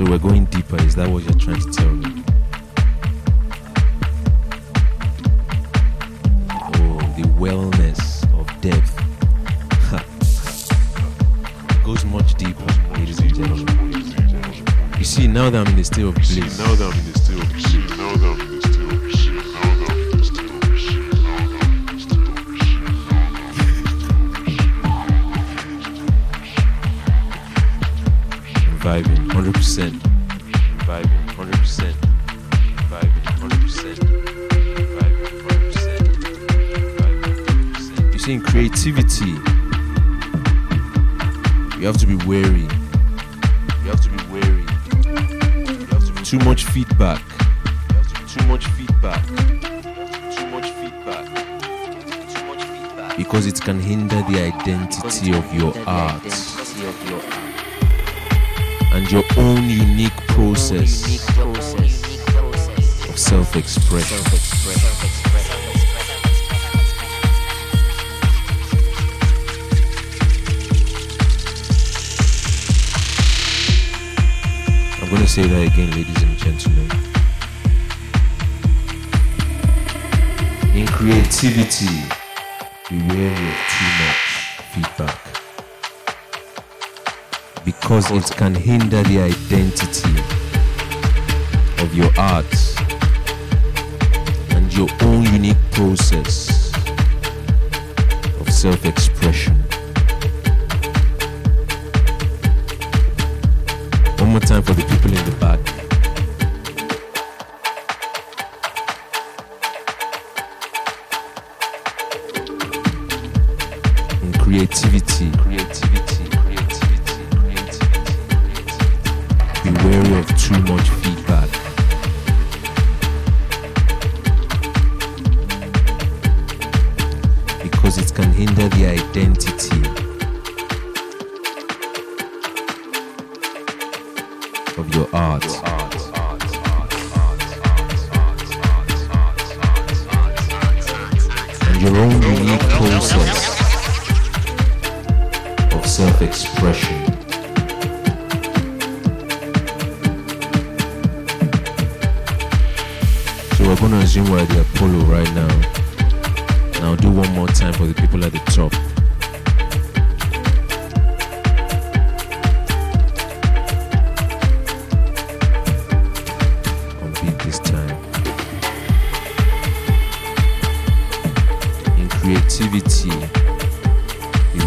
So we're going deeper. Is that what you're trying to tell me? Oh, the wellness of depth. Goes much deeper, ladies and gentlemen. You see, now that I'm in the state of bliss, vibing 100%. I'm vibing 100%. Vibing 100%. Vibing 100%. You see, in creativity, you have to be wary. You have to be wary. You have to too much feedback. You have to be too much feedback. You have to be too much feedback. Too much feedback. Because it can hinder the identity of your art and your own unique process of self expression. I'm going to say that again, ladies and gentlemen. In creativity, beware of too much feedback because it can hinder the identity of your art and your own unique process of self expression. One more time for the people in the back. In creativity, creativity, creativity, Be wary of too much feedback. Because it can hinder the identity of your art. And your own unique process of self expression. We're going to assume we're at the Apollo right now. And I'll do one more time for the people at the top. On beat this time. In creativity, be